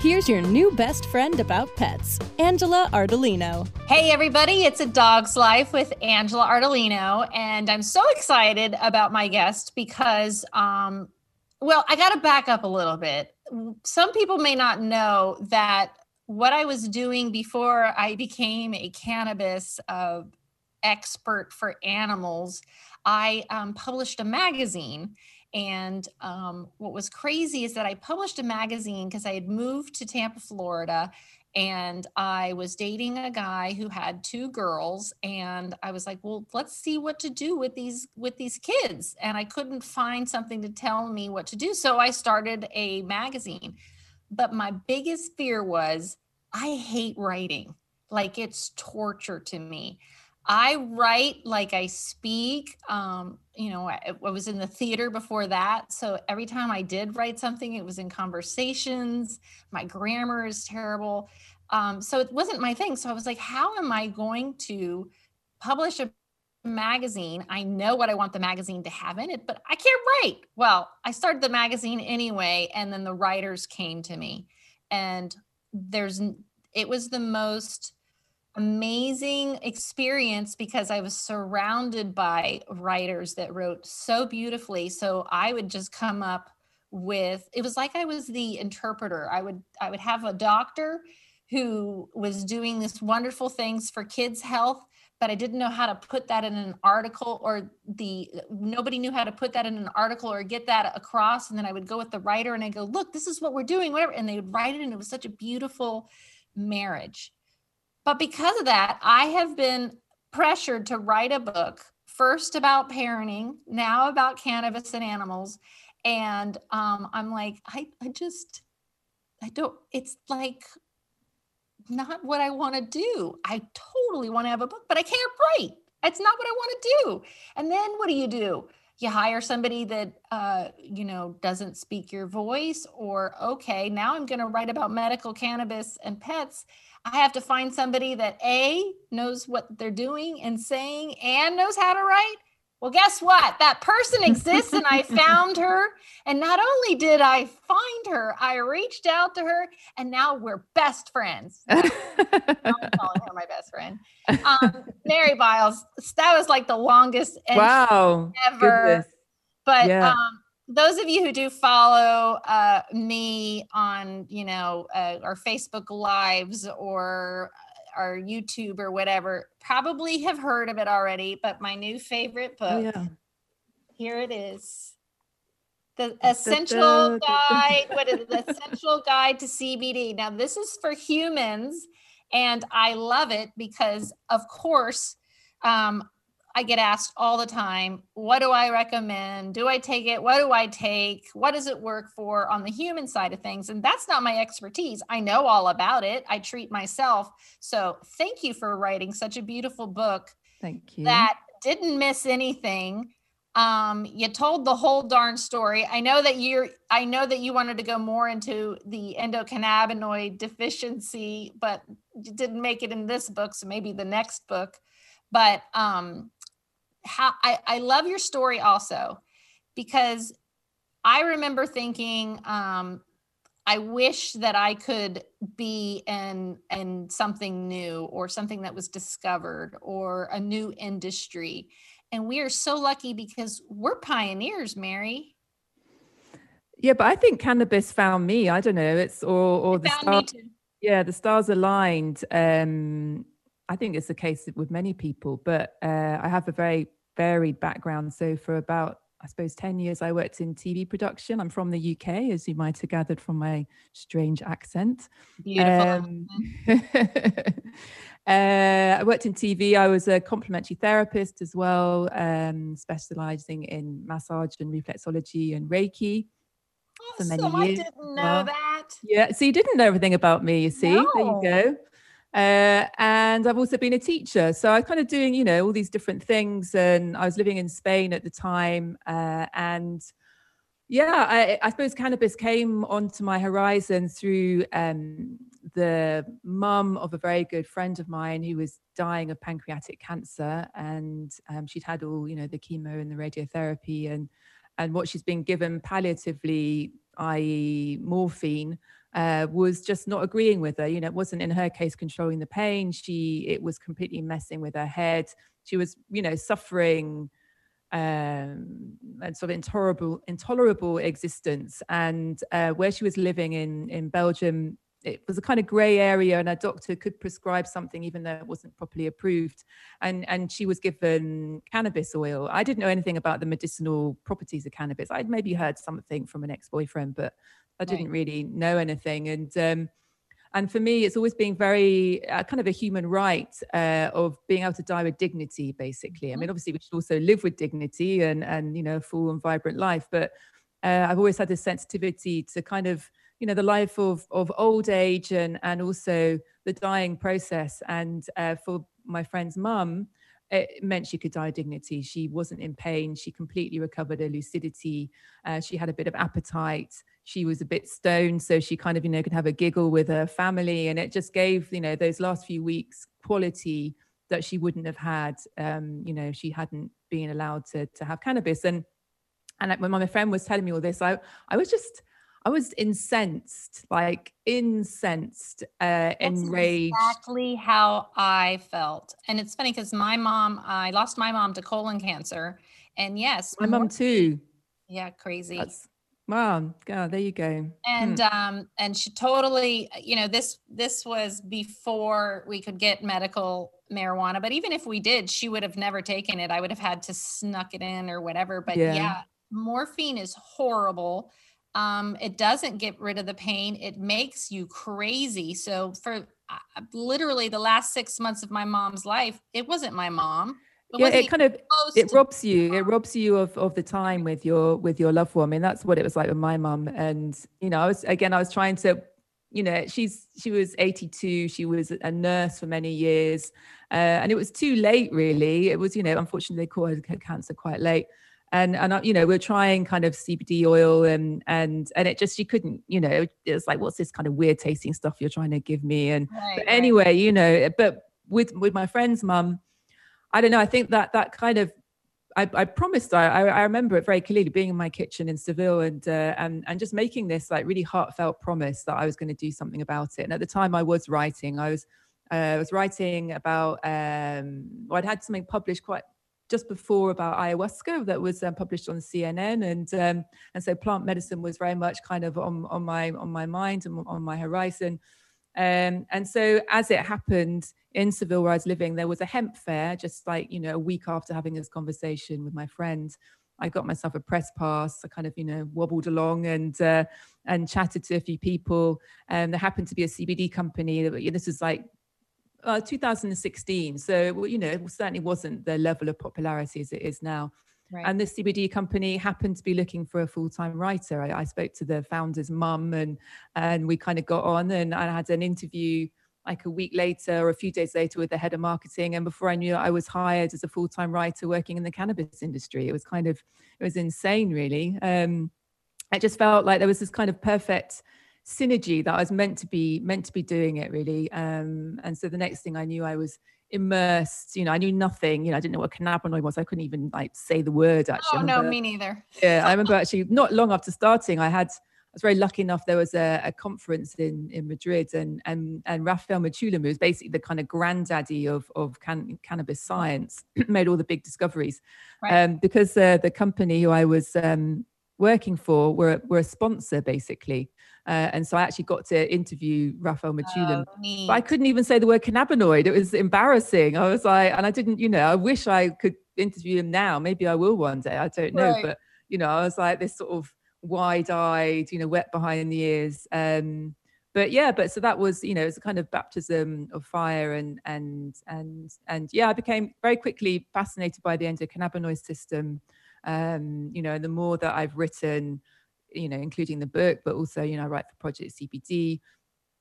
Here's your new best friend about pets, Angela Ardolino. Hey, everybody, it's A Dog's Life with Angela Ardolino. And I'm so excited about my guest because, um, well, I got to back up a little bit. Some people may not know that what I was doing before I became a cannabis uh, expert for animals, I um, published a magazine and um, what was crazy is that I published a magazine because I had moved to Tampa, Florida, and I was dating a guy who had two girls, and I was like, "Well, let's see what to do with these with these kids." And I couldn't find something to tell me what to do, so I started a magazine. But my biggest fear was I hate writing; like it's torture to me. I write like I speak. Um, you know, I, I, was in the theater before that. So every time I did write something, it was in conversations. My grammar is terrible. Um, so it wasn't my thing. So I was like, how am I going to publish a magazine? I know what I want the magazine to have in it, but I can't write. Well, I started the magazine anyway. And then the writers came to me. And there's, it was the most, amazing experience because I was surrounded by writers that wrote so beautifully. So I would just come up with it was like I was the interpreter. I would I would have a doctor who was doing this wonderful things for kids health but I didn't know how to put that in an article or the nobody knew how to put that in an article or get that across and then I would go with the writer and I go look this is what we're doing whatever and they would write it and it was such a beautiful marriage but because of that, I have been pressured to write a book first about parenting, now about cannabis and animals. And um, I'm like, I, I just, I don't, it's like not what I want to do. I totally want to have a book, but I can't write. It's not what I want to do. And then what do you do? You hire somebody that, uh, you know, doesn't speak your voice, or okay, now I'm going to write about medical cannabis and pets I have to find somebody that A knows what they're doing and saying and knows how to write. Well, guess what? That person exists and I found her. And not only did I find her, I reached out to her and now we're best friends. I'm calling her my best friend. Um, Mary Biles, that was like the longest wow ever. Goodness. But yeah. um, those of you who do follow uh, me on, you know, uh, our Facebook lives or uh, our YouTube or whatever, probably have heard of it already. But my new favorite oh, book, yeah. here it is. The essential guide. What is it? The essential guide to CBD. Now, this is for humans, and I love it because, of course, um, I get asked all the time, what do I recommend? Do I take it? What do I take? What does it work for on the human side of things? And that's not my expertise. I know all about it. I treat myself. So thank you for writing such a beautiful book. Thank you. That didn't miss anything. Um, you told the whole darn story. I know that you're I know that you wanted to go more into the endocannabinoid deficiency, but you didn't make it in this book, so maybe the next book. But um how I, I love your story also because I remember thinking, um, I wish that I could be in in something new or something that was discovered or a new industry. And we are so lucky because we're pioneers, Mary. Yeah, but I think cannabis found me. I don't know. It's or or it the stars. Yeah, the stars aligned. Um, I think it's the case with many people, but uh, I have a very varied background. So for about I suppose 10 years I worked in TV production. I'm from the UK, as you might have gathered from my strange accent. Beautiful. Um, uh, I worked in TV. I was a complementary therapist as well, um, specializing in massage and reflexology and Reiki. Awesome. For many years. I didn't know well, that. Yeah. So you didn't know everything about me, you see. No. There you go. Uh, and I've also been a teacher. So I was kind of doing, you know, all these different things. And I was living in Spain at the time. Uh, and Yeah, I, I, suppose cannabis came onto my horizon through um, the mum of a very good friend of mine who was dying of pancreatic cancer, and um, she'd had all you know the chemo and the radiotherapy, and and what she's been given palliatively, i.e., morphine, uh, was just not agreeing with her. You know, it wasn't in her case controlling the pain. She it was completely messing with her head. She was you know suffering um, and sort of intolerable, intolerable existence. And uh, where she was living in in Belgium, it was a kind of grey area, and a doctor could prescribe something even though it wasn't properly approved. And and she was given cannabis oil. I didn't know anything about the medicinal properties of cannabis. I'd maybe heard something from an ex boyfriend, but I didn't right. really know anything. And um, and for me it's always been very uh, kind of a human right uh, of being able to die with dignity basically i mm-hmm. mean obviously we should also live with dignity and and you know a full and vibrant life but uh, i've always had this sensitivity to kind of you know the life of of old age and and also the dying process and uh, for my friend's mum it meant she could die dignity. She wasn't in pain. She completely recovered her lucidity. Uh, she had a bit of appetite she was a bit stoned so she kind of you know could have a giggle with her family and it just gave you know those last few weeks quality that she wouldn't have had um you know she hadn't been allowed to to have cannabis and and when my friend was telling me all this i i was just I was incensed, like incensed, uh, enraged. Exactly how I felt, and it's funny because my mom, I lost my mom to colon cancer, and yes, my mom too. Yeah, crazy. That's, Wow, God, there you go. And hmm. um, and she totally, you know, this this was before we could get medical marijuana. But even if we did, she would have never taken it. I would have had to snuck it in or whatever. But yeah, yeah morphine is horrible. Um, it doesn't get rid of the pain. It makes you crazy. So for uh, literally the last six months of my mom's life, it wasn't my mom it yeah it kind of it robs you it robs you of, of the time with your with your loved one. I mean that's what it was like with my mum. And you know i was again i was trying to you know she's she was 82 she was a nurse for many years. Uh, and it was too late really. It was you know unfortunately they caught her cancer quite late. And and uh, you know we're trying kind of CBD oil and and and it just she couldn't you know it was like what's this kind of weird tasting stuff you're trying to give me? And right, but anyway right. you know but with with my friend's mum I don't know. I think that that kind of I, I promised. I, I remember it very clearly, being in my kitchen in Seville and uh, and and just making this like really heartfelt promise that I was going to do something about it. And at the time, I was writing. I was uh, I was writing about. Um, well, I'd had something published quite just before about ayahuasca that was um, published on CNN, and um, and so plant medicine was very much kind of on on my on my mind and on my horizon. Um, and so, as it happened in Seville, where I was living, there was a hemp fair just like, you know, a week after having this conversation with my friend. I got myself a press pass. I kind of, you know, wobbled along and uh, and chatted to a few people. And um, there happened to be a CBD company. This is like uh, 2016, so you know, it certainly wasn't the level of popularity as it is now. Right. And this CBD company happened to be looking for a full-time writer. I, I spoke to the founder's mum and and we kind of got on and I had an interview like a week later or a few days later with the head of marketing. And before I knew it, I was hired as a full-time writer working in the cannabis industry. It was kind of it was insane, really. Um, it just felt like there was this kind of perfect synergy that I was meant to be meant to be doing it really. Um, and so the next thing I knew, I was immersed. You know, I knew nothing. You know, I didn't know what cannabinoid was. I couldn't even like say the word. Actually, oh no, me neither. Yeah, I remember actually not long after starting, I had. Was very lucky enough. There was a, a conference in, in Madrid, and and and Raphael Mechoulam, who's basically the kind of granddaddy of of can, cannabis science, made all the big discoveries. Right. Um, because uh, the company who I was um, working for were were a sponsor basically. Uh, and so I actually got to interview Raphael Mechoulam. Oh, but I couldn't even say the word cannabinoid. It was embarrassing. I was like, and I didn't, you know, I wish I could interview him now. Maybe I will one day. I don't know. Right. But, you know, I was like this sort of wide eyed, you know, wet behind the ears. Um, but yeah, but so that was, you know, it's a kind of baptism of fire and, and, and, and yeah, I became very quickly fascinated by the endocannabinoid system. Um, you know, and the more that I've written, you know, including the book, but also, you know, I write for Project CBD.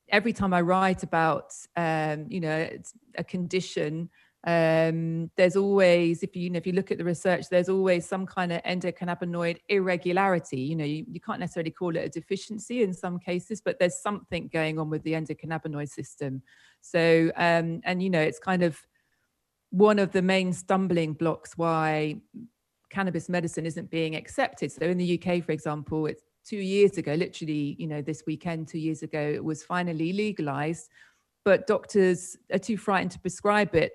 Every time I write about, um, you know, a condition, Um, there's always, if you, you know, if you look at the research, there's always some kind of endocannabinoid irregularity. You know, you, you can't necessarily call it a deficiency in some cases, but there's something going on with the endocannabinoid system. So, um, and you know, it's kind of one of the main stumbling blocks why cannabis medicine isn't being accepted. So in the UK, for example, it's two years ago, literally, you know, this weekend, two years ago, it was finally legalized, but doctors are too frightened to prescribe it.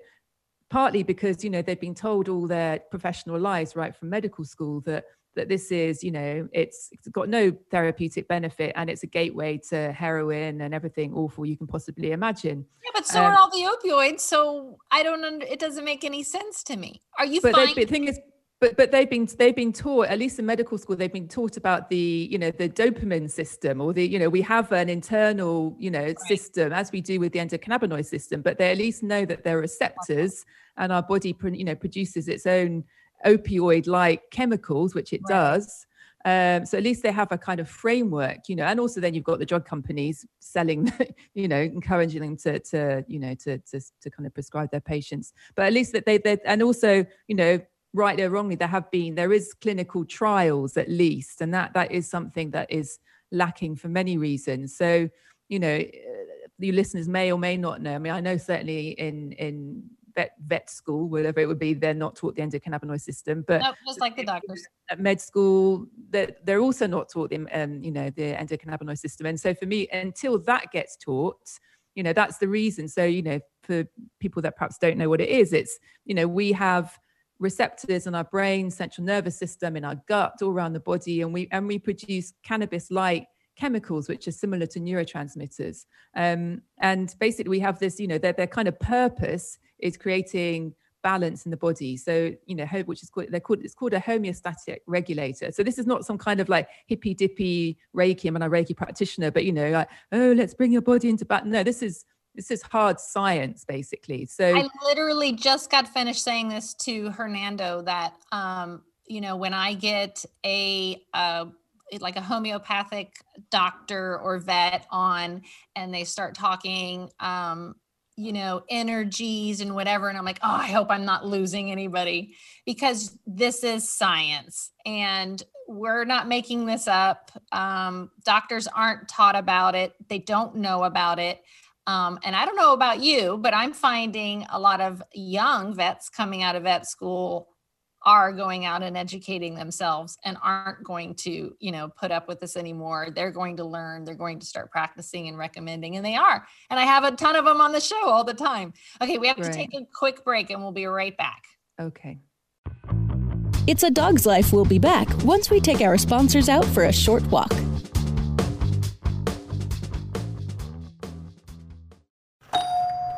Partly because you know they've been told all their professional lives right from medical school that that this is you know it's, it's got no therapeutic benefit and it's a gateway to heroin and everything awful you can possibly imagine. Yeah but so um, are all the opioids so i don't under, it doesn't make any sense to me. Are you but the thing is but but they've been they've been taught at least in medical school they've been taught about the you know the dopamine system or the you know we have an internal you know right. system as we do with the endocannabinoid system but they at least know that there are receptors and our body you know produces its own opioid like chemicals which it right. does um, so at least they have a kind of framework, you know, and also then you've got the drug companies selling, you know, encouraging them to, to you know, to, to, to kind of prescribe their patients. But at least that they, they, and also, you know, rightly or wrongly, there have been there is clinical trials at least, and that that is something that is lacking for many reasons. So you know, the listeners may or may not know. I mean, I know certainly in in vet vet school, whatever it would be, they're not taught the endocannabinoid system. But nope, just like the doctors at med school, that they're also not taught the um, you know the endocannabinoid system. And so for me, until that gets taught, you know, that's the reason. So you know, for people that perhaps don't know what it is, it's you know we have receptors in our brain, central nervous system, in our gut, all around the body, and we and we produce cannabis-like chemicals which are similar to neurotransmitters. Um, and basically, we have this, you know, their their kind of purpose is creating balance in the body. So, you know, which is called they're called it's called a homeostatic regulator. So this is not some kind of like hippy dippy Reiki. I'm a Reiki practitioner, but you know, like, oh, let's bring your body into balance. No, this is this is hard science basically. So i literally just got finished saying this to hernando that um you know when i get a uh like a homeopathic doctor or vet on and they start talking um you know energies and whatever and i'm like oh i hope i'm not losing anybody because this is science and we're not making this up. Um, doctors aren't taught about it. They don't know about it um, and I don't know about you, but I'm finding a lot of young vets coming out of vet school are going out and educating themselves and aren't going to, you know, put up with this anymore. They're going to learn, they're going to start practicing and recommending, and they are. And I have a ton of them on the show all the time. Okay, we have right. to take a quick break and we'll be right back. Okay. It's a dog's life. We'll be back once we take our sponsors out for a short walk.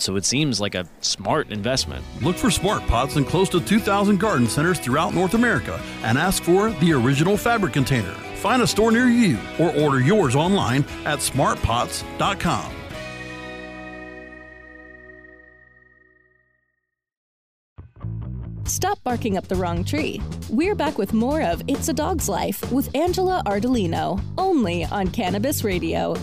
so it seems like a smart investment. Look for smart pots in close to 2,000 garden centers throughout North America and ask for the original fabric container. Find a store near you or order yours online at smartpots.com. Stop barking up the wrong tree. We're back with more of It's a Dog's Life with Angela Ardolino, only on Cannabis Radio.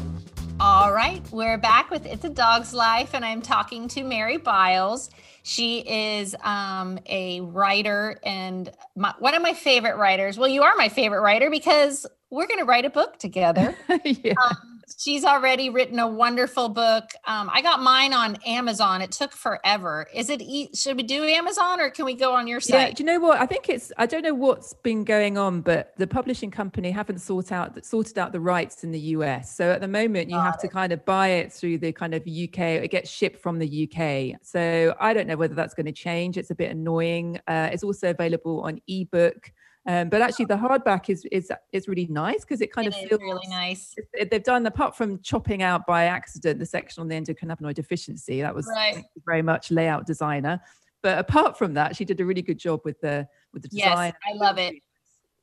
All right, we're back with It's a Dog's Life, and I'm talking to Mary Biles. She is um, a writer and my, one of my favorite writers. Well, you are my favorite writer because we're going to write a book together. yeah. Um, she's already written a wonderful book. Um, I got mine on Amazon. It took forever. Is it? E- should we do Amazon or can we go on your site? Yeah. Do you know what? I think it's. I don't know what's been going on, but the publishing company haven't sorted out sorted out the rights in the US. So at the moment, you got have it. to kind of buy it through the kind of UK. It gets shipped from the UK. So I don't know whether that's going to change. It's a bit annoying. Uh, it's also available on ebook. Um, but actually, the hardback is is is really nice because it kind it of feels really nice. It, they've done apart from chopping out by accident the section on the endocannabinoid deficiency. That was right. very much layout designer. But apart from that, she did a really good job with the with the design. Yes, I love it.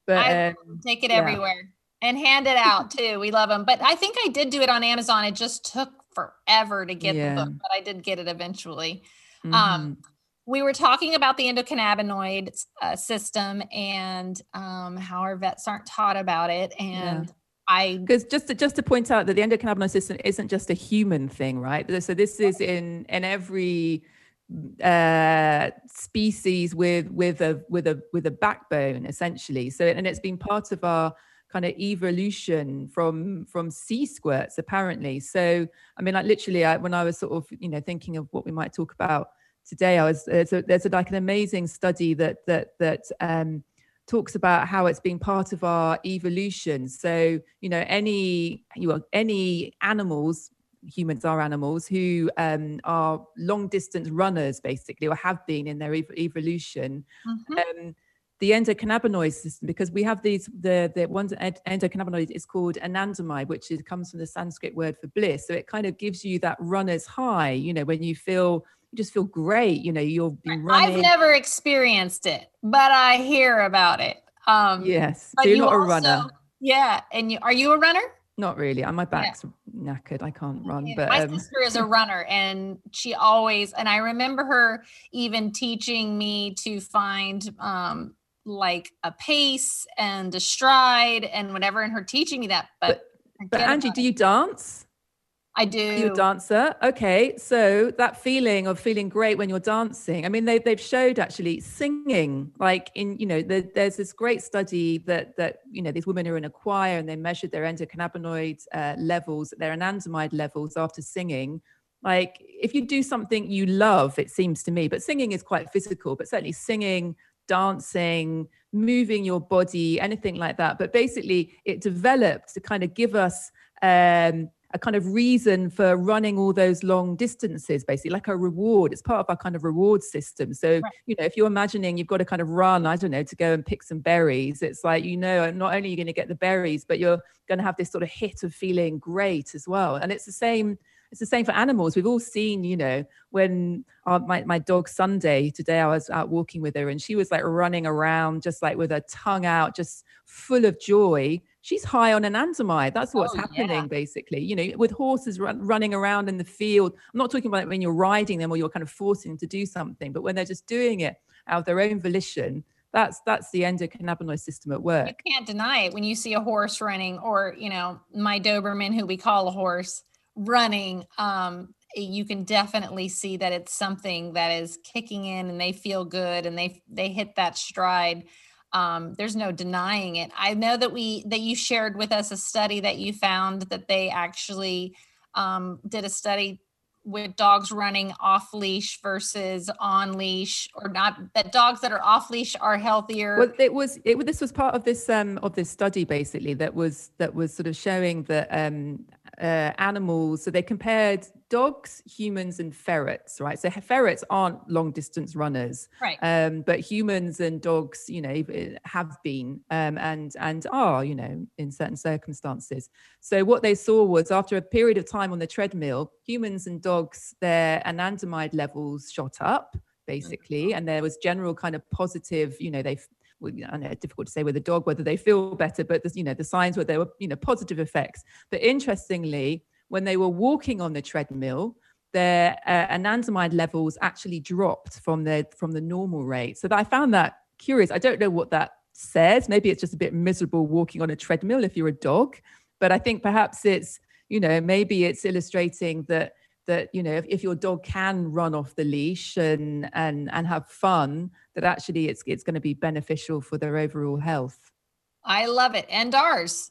But I um, take it yeah. everywhere and hand it out too. We love them. But I think I did do it on Amazon. It just took forever to get Yeah. the book, but I did get it eventually. mhm. Um, we were talking about the endocannabinoid uh, system and um, how our vets aren't taught about it. And I, because just to, just to point out that the endocannabinoid system isn't just a human thing, right? So this is in in every uh species with with a with a with a backbone essentially so and it's been part of our kind of evolution from from sea squirts apparently so i mean like literally I, when i was sort of you know thinking of what we might talk about today i was there's a, there's a, like an amazing study that that that um talks about how it's been part of our evolution so you know any you know, any animals humans are animals who um, are long distance runners basically or have been in their ev- evolution Mhm. um, the endocannabinoid system because we have these the the one endocannabinoid is called anandamide which is, comes from the sanskrit word for bliss so it kind of gives you that runner's high you know when you feel you just feel great you know you'll be running I've never experienced it, but I hear about it. Um, yes but so you're you not a also- runner Yeah. And you, are you a runner? not really my back's knackered i can't run but my um, sister is a runner and she always and i remember her even teaching me to find um like a pace and a stride and whatever and her teaching me that but but forget angie do you dance i do you a dancer? Okay, so that feeling of feeling great when you're dancing. I mean, they, they've showed actually singing, like in you know, there, there's this great study that that you know these women are in a choir and they measured their endocannabinoid uh, levels, their anandamide levels after singing. Like if you do something you love, it seems to me, but singing is quite physical, but certainly singing, dancing, moving your body, anything like that. But basically, it developed to kind of give us. Um, a kind of reason for running all those long distances, basically, like a reward. It's part of our kind of reward system. So, you know, if you're imagining you've got to kind of run, I don't know, to go and pick some berries, it's like, you know, not only are you going to get the berries, but you're going to have this sort of hit of feeling great as well. And it's the same. It's the same for animals. We've all seen, you know, when our, my, my dog Sunday, today I was out walking with her and she was like running around just like with her tongue out, just full of joy. She's high on anandamide. That's what's Oh, yeah. happening basically. You know, with horses run, running around in the field. I'm not talking about when you're riding them or you're kind of forcing them to do something, but when they're just doing it out of their own volition, that's that's the endocannabinoid system at work. you can't deny it when you see a horse running or you know my doberman who we call a horse running um you can definitely see that it's something that is kicking in and they feel good and they they hit that stride um, there's no denying it. I know that we that you shared with us a study that you found that they actually um, did a study with dogs running off leash versus on leash or not that dogs that are off leash are healthier. Well, it was it this was part of this um of this study basically that was that was sort of showing that um uh, animals. So they compared dogs humans and ferrets right? So ferrets aren't long distance runners right. um but humans and dogs you know eh, have been um and and are you know in certain circumstances. So what they saw was after a period of time on the treadmill humans and dogs their anandamide levels shot up basically and there was general kind of positive you know they I know it's difficult to say with a dog whether they feel better, but the, you know the signs were there were you know positive effects. But interestingly, when they were walking on the treadmill, their uh, anandamide levels actually dropped from the from the normal rate. So I found that curious. I don't know what that says. Maybe it's just a bit miserable walking on a treadmill if you're a dog, but I think perhaps it's you know maybe it's illustrating that that you know if, if your dog can run off the leash and and and have fun that actually it's it's going to be beneficial for their overall health I love it. And ours.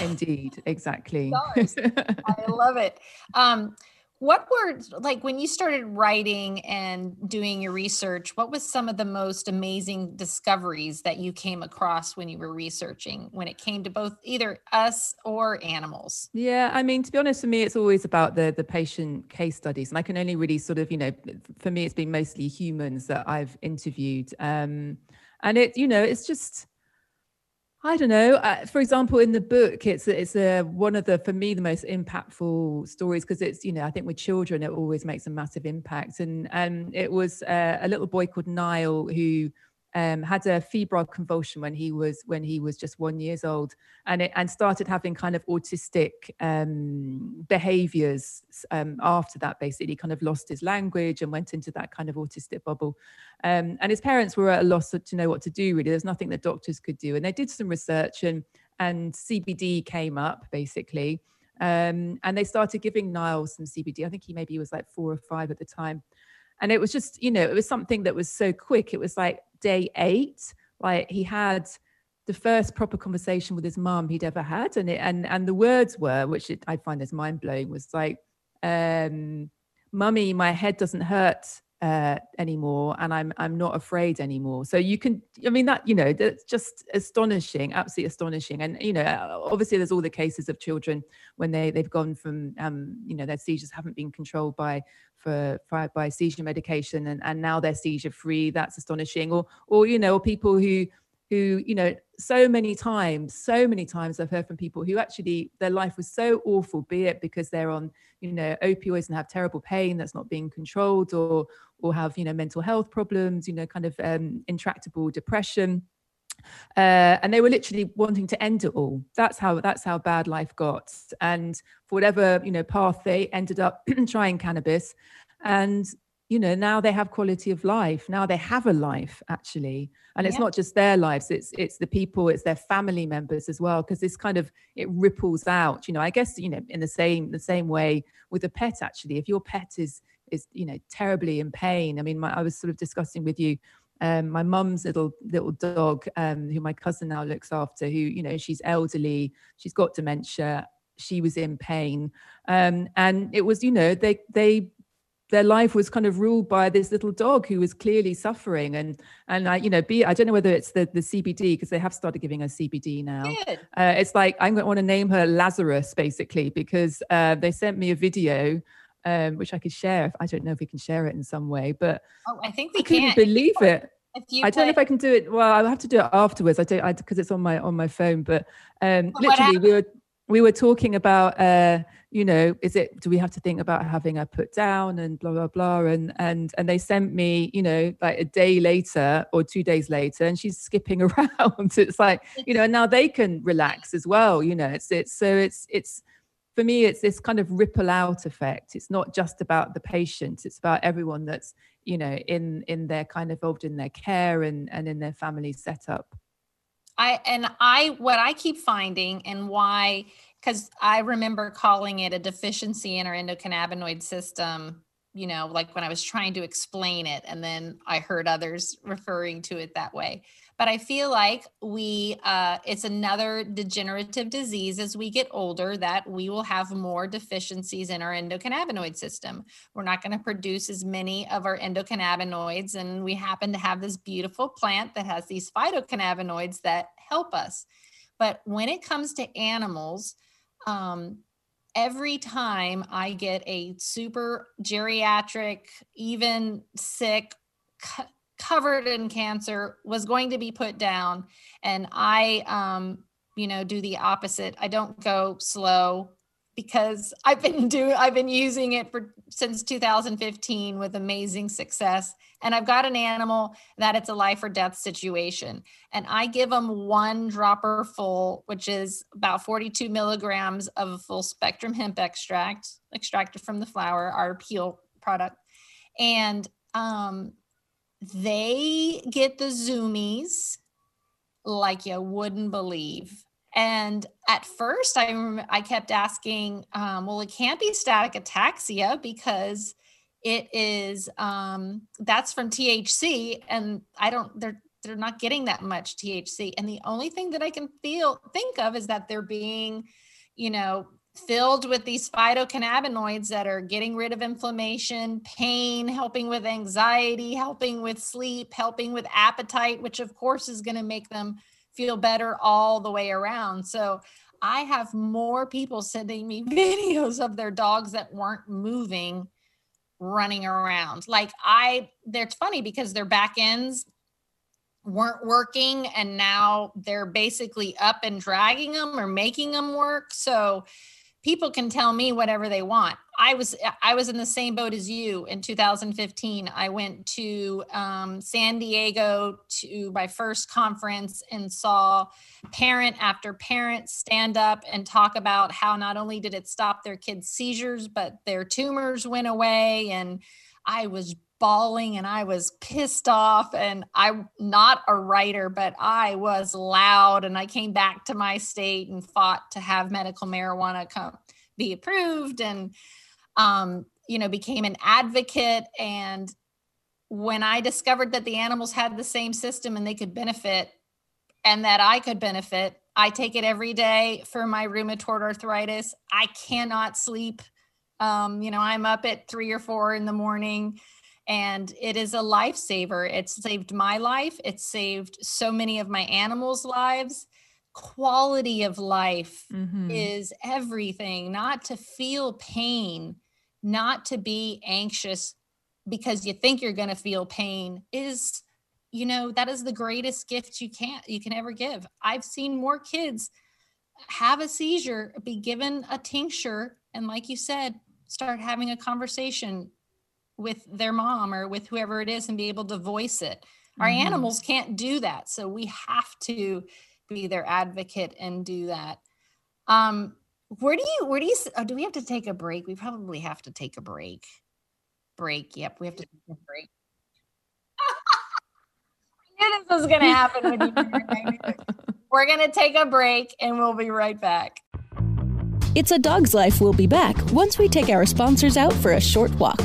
indeed exactly. I love it. Um, what were like when you started writing and doing your research, what was some of the most amazing discoveries that you came across when you were researching when it came to both either us or animals? Yeah, I mean, to be honest, for me, it's always about the the patient case studies, and I can only really sort of, you know, for me, it's been mostly humans that I've interviewed, um, and it, you know, it's just I don't know. Uh, for example, in the book, it's it's a, one of the for me the most impactful stories because it's you know I think with children it always makes a massive impact, and and it was uh, a little boy called Niall who um, had a febrile convulsion when he was when he was just one years old, and it and started having kind of autistic um, behaviors um, after that. Basically, kind of lost his language and went into that kind of autistic bubble. Um, and his parents were at a loss to know what to do. Really, there's nothing that doctors could do, and they did some research and and CBD came up basically. Um, and they started giving Niall some CBD. I think he maybe was like four or five at the time and it was just you know it was something that was so quick it was like day eight like he had the first proper conversation with his mom he'd ever had and it and and the words were which it, i find is mind-blowing was like um mummy my head doesn't hurt uh, anymore and I'm I'm not afraid anymore. So you can I mean that you know that's just astonishing, absolutely astonishing. And you know obviously there's all the cases of children when they they've gone from um, you know their seizures haven't been controlled by for, by seizure medication and and now they're seizure free. That's astonishing. Or or you know or people who who you know so many times so many times i've heard from people who actually their life was so awful be it because they're on you know opioids and have terrible pain that's not being controlled or or have you know mental health problems you know kind of um, intractable depression. Uh, and they were literally wanting to end it all. That's how that's how bad life got. And for whatever you know path they ended up trying cannabis. And you know now they have quality of life. Now they have a life actually. And it's yeah. not just their lives it's it's the people it's their family members as well because this kind of it ripples out you know. I guess you know in the same the same way with a pet actually. If your pet is is you know terribly in pain i mean my, i was sort of discussing with you um, my mum's little little dog um, who my cousin now looks after who you know she's elderly she's got dementia she was in pain. Um, and it was you know they they their life was kind of ruled by this little dog who was clearly suffering and and I you know be I don't know whether it's the the CBD because they have started giving us CBD now. Uh, it's like I'm going to want to name her Lazarus basically because uh, they sent me a video um, which I could share. I don't know if we can share it in some way, but oh, I think we I couldn't can. believe it. I don't know if I can do it. Well, I'll have to do it afterwards. I don't because it's on my on my phone. But um, literally, we were we were talking about uh, you know is it do we have to think about having her put down and blah blah blah? And and and they sent me you know like a day later or two days later and she's skipping around. It's like you know and now they can relax as well you know it's it's so it's it's for me it's this kind of ripple out effect. It's not just about the patient it's about everyone that's you know in in their kind of involved in their care and and in their family setup. I and I what I keep finding and why because I remember calling it a deficiency in our endocannabinoid system, you know, like when I was trying to explain it, and then I heard others referring to it that way. But I feel like we, uh, it's another degenerative disease as we get older that we will have more deficiencies in our endocannabinoid system. We're not going to produce as many of our endocannabinoids, and we happen to have this beautiful plant that has these phytocannabinoids that help us. But when it comes to animals, um, every time I get a super geriatric, even sick, co- covered in cancer, was going to be put down, and I, um, you know, do the opposite. I don't go slow because I've been doing I've been using it for since 2015 with amazing success and I've got an animal that it's a life or death situation. And I give them one dropper full which is about 42 milligrams of a full spectrum hemp extract extracted from the flower our peel product. And um, they get the zoomies like you wouldn't believe. And at first, I I kept asking, um, well, it can't be static ataxia because it is um, that's from THC, and I don't they're they're not getting that much THC. And the only thing that I can feel think of is that they're being, you know, filled with these phytocannabinoids that are getting rid of inflammation, pain, helping with anxiety, helping with sleep, helping with appetite, which of course is going to make them feel better all the way around. So I have more people sending me videos of their dogs that weren't moving running around. Like I, it's funny because their back ends weren't working and now they're basically up and dragging them or making them work so people can tell me whatever they want. I was i was in the same boat as you in 2015 i went to um, san diego to my first conference and saw parent after parent stand up and talk about how not only did it stop their kids seizures but their tumors went away. And i was bawling and I was pissed off and I'm not a writer, but I was loud and I came back to my state and fought to have medical marijuana come be approved and um, you know became an advocate and when I discovered that the animals had the same system and they could benefit and that I could benefit, I take it every day for my rheumatoid arthritis. I cannot sleep. Um, you know, I'm up at three or four in the morning and it is a lifesaver. It's saved my life, it's saved so many of my animals' lives. Quality of life mm-hmm. is everything, not to feel pain, not to be anxious because you think you're going to feel pain is you know that is the greatest gift you can you can ever give i've seen more kids have a seizure be given a tincture and like you said start having a conversation with their mom or with whoever it is and be able to voice it. Our mm-hmm. animals can't do that. So we have to be their advocate and do that. Um, where do you, where do you, oh, do we have to take a break? We probably have to take a break. Break. Yep. We have to take a break. I knew this was going to happen with you. We're going to take a break and we'll be right back. It's a dog's life. We'll be back once we take our sponsors out for a short walk.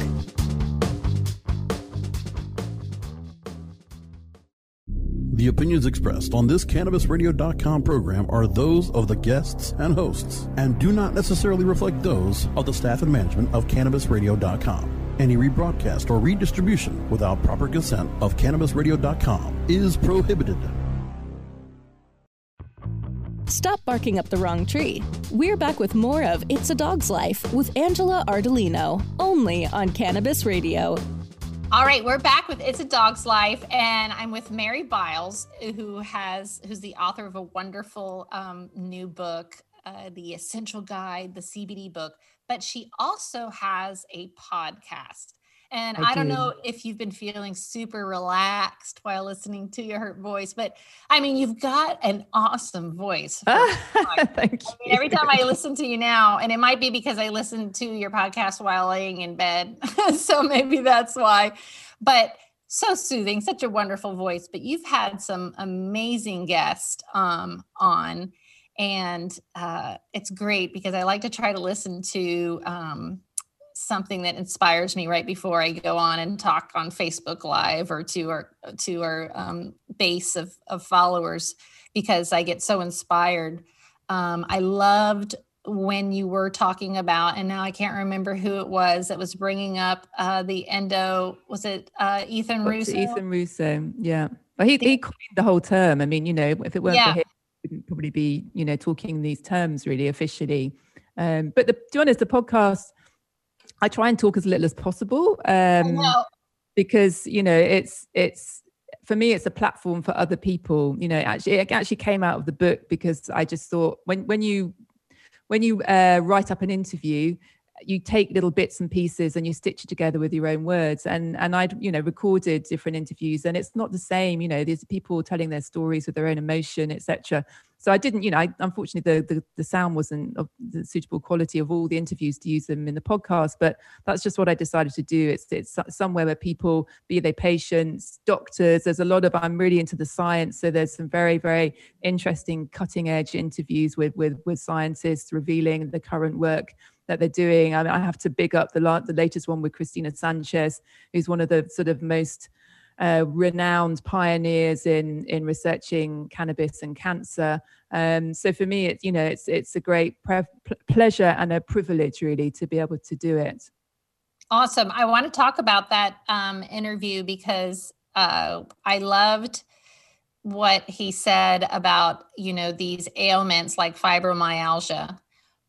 The opinions expressed on this CannabisRadio.com program are those of the guests and hosts and do not necessarily reflect those of the staff and management of CannabisRadio.com. Any rebroadcast or redistribution without proper consent of CannabisRadio.com is prohibited. Stop barking up the wrong tree. We're back with more of It's a Dog's Life with Angela Ardolino, only on Cannabis Radio. All right, we're back with It's a Dog's Life, and I'm with Mary Biles, who has who's the author of a wonderful um, new book, uh, The Essential Guide, the CBD book. But she also has a podcast. And I, I don't know if you've been feeling super relaxed while listening to your hurt voice, but I mean, you've got an awesome voice. Thank you. I mean, every time I listen to you now, and it might be because I listen to your podcast while laying in bed. so maybe that's why. But so soothing, such a wonderful voice. But you've had some amazing guests um, on, and uh, it's great because I like to try to listen to. Um, something that inspires me right before I go on and talk on Facebook Live or to our to our um, base of of followers because I get so inspired. Um, I loved when you were talking about, and now I can't remember who it was that was bringing up uh, the endo. Was it uh, Ethan Russo? Ethan Russo, yeah. Well, he he coined the whole term. I mean, you know, if it weren't yeah. for him, we wouldn't probably be you know talking these terms really officially. Um, but the, to be honest, the podcast I try and talk as little as possible um, because you know it's it's for me it's a platform for other people. You know, actually it actually came out of the book because I just thought when when you when you uh, write up an interview you take little bits and pieces and you stitch it together with your own words. And and i'd you know recorded different interviews and it's not the same you know there's people telling their stories with their own emotion etc so i didn't you know I, unfortunately the, the, the sound wasn't of the suitable quality of all the interviews to use them in the podcast but that's just what i decided to do. It's it's somewhere where people be they patients doctors there's a lot of i'm really into the science. So there's some very very interesting cutting edge interviews with with with scientists revealing the current work that they're doing. I, mean, I have to big up the, la- the latest one with Cristina Sanchez, who's one of the sort of most uh, renowned pioneers in in researching cannabis and cancer. Um, so for me, it's you know it's it's a great pre- pleasure and a privilege really to be able to do it. Awesome. I want to talk about that um, interview because uh, I loved what he said about you know these ailments like fibromyalgia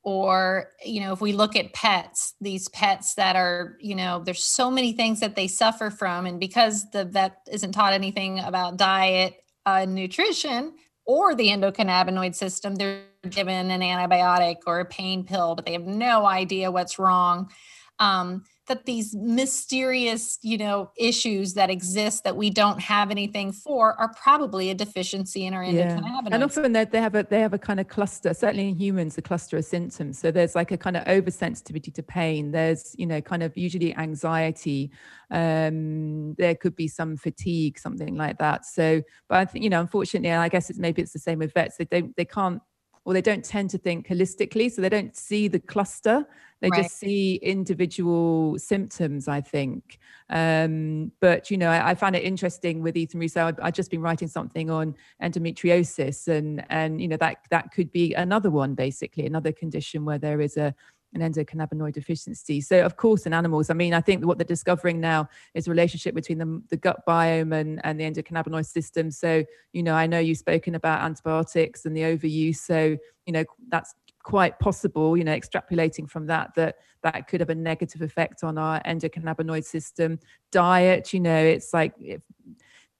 or you know if we look at pets these pets that are you know there's so many things that they suffer from and because the vet isn't taught anything about diet uh, nutrition or the endocannabinoid system they're given an antibiotic or a pain pill but they have no idea what's wrong. Um, that these mysterious you know issues that exist that we don't have anything for are probably a deficiency in our yeah. endocannabinoids. And often they, they have a they have a kind of cluster, certainly in humans, a cluster of symptoms. So there's like a kind of oversensitivity to pain. There's you know kind of usually anxiety. Um, there could be some fatigue, something like that. So, but I think you know, unfortunately, I guess it's maybe it's the same with vets. They don't they can't or they don't tend to think holistically so they don't see the cluster. They right. just see individual symptoms i think. Um, but you know I, I, found it interesting with ethan russo. I've, I've, just been writing something on endometriosis and and you know that that could be another one basically another condition where there is a an endocannabinoid deficiency. So, of course, in animals, I mean, I think what they're discovering now is a relationship between the, the gut biome and, and the endocannabinoid system. So, you know, I know you've spoken about antibiotics and the overuse. So, you know, that's quite possible, you know, extrapolating from that, that that could have a negative effect on our endocannabinoid system. Diet, you know, it's like if,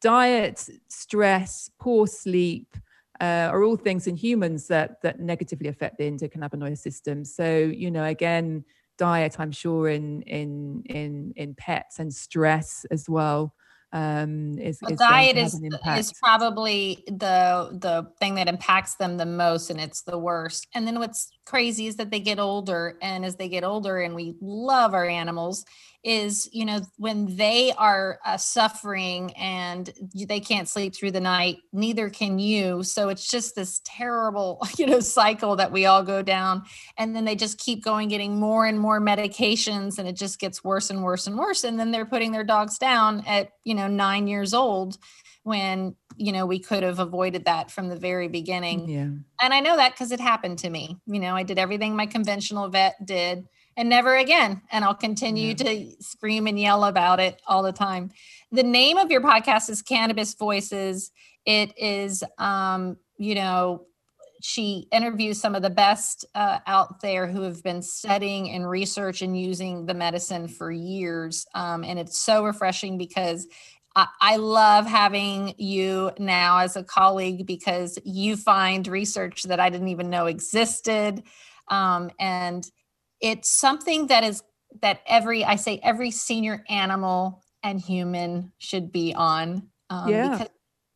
diet, stress, poor sleep, uh, are all things in humans that that negatively affect the endocannabinoid system. So you know, again, diet, I'm sure in in in in pets and stress as well um, is, is diet is is probably the the thing that impacts them the most, and it's the worst. And then what's crazy is that they get older, and as they get older, and we love our animals, is you know when they are uh, suffering and they can't sleep through the night neither can you. So it's just this terrible you know cycle that we all go down. And then they just keep going getting more and more medications and it just gets worse and worse and worse. And then they're putting their dogs down at you know 9 years old when you know we could have avoided that from the very beginning. Yeah. And i know that because it happened to me. You know i did everything my conventional vet did and never again. And I'll continue to scream and yell about it all the time. The name of your podcast is Cannabis Voices. It is, um, you know, she interviews some of the best uh, out there who have been studying and research and using the medicine for years. Um, and it's so refreshing because I, I love having you now as a colleague because you find research that I didn't even know existed. Um, and it's something that is that every i say every senior animal and human should be on um, yeah. because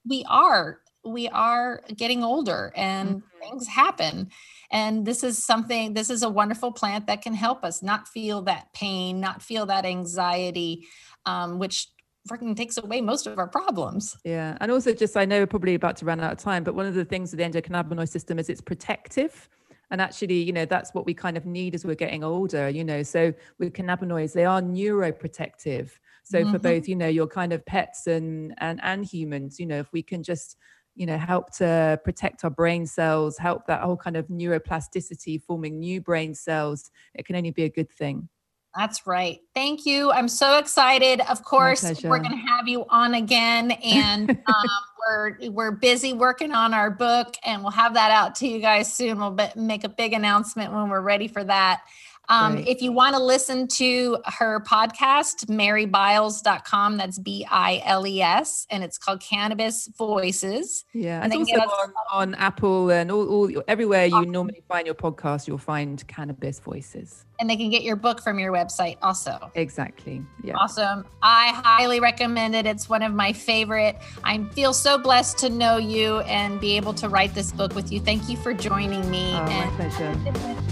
we are we are getting older and mm-hmm. things happen and this is something this is a wonderful plant that can help us not feel that pain not feel that anxiety um, which freaking takes away most of our problems yeah and also just i know we're probably about to run out of time but one of the things with the endocannabinoid system is it's protective and actually you know that's what we kind of need as we're getting older you know so with cannabinoids they are neuroprotective so mm-hmm. for both you know your kind of pets and and and humans you know if we can just you know help to protect our brain cells help that whole kind of neuroplasticity forming new brain cells it can only be a good thing that's right. Thank you. I'm so excited. Of course, we're going to have you on again, and um, we're we're busy working on our book, and we'll have that out to you guys soon. We'll be, make a big announcement when we're ready for that. Um, if you want to listen to her podcast, marybiles.com, that's B I L E S, and it's called Cannabis Voices. Yeah, and also on, on, Apple and all, all everywhere you normally find your podcast, you'll find Cannabis Voices. And they can get your book from your website also. Exactly. Yeah. Awesome. I highly recommend it. It's one of my favorite. I feel so blessed to know you and be able to write this book with you. Thank you for joining me. Oh, my pleasure.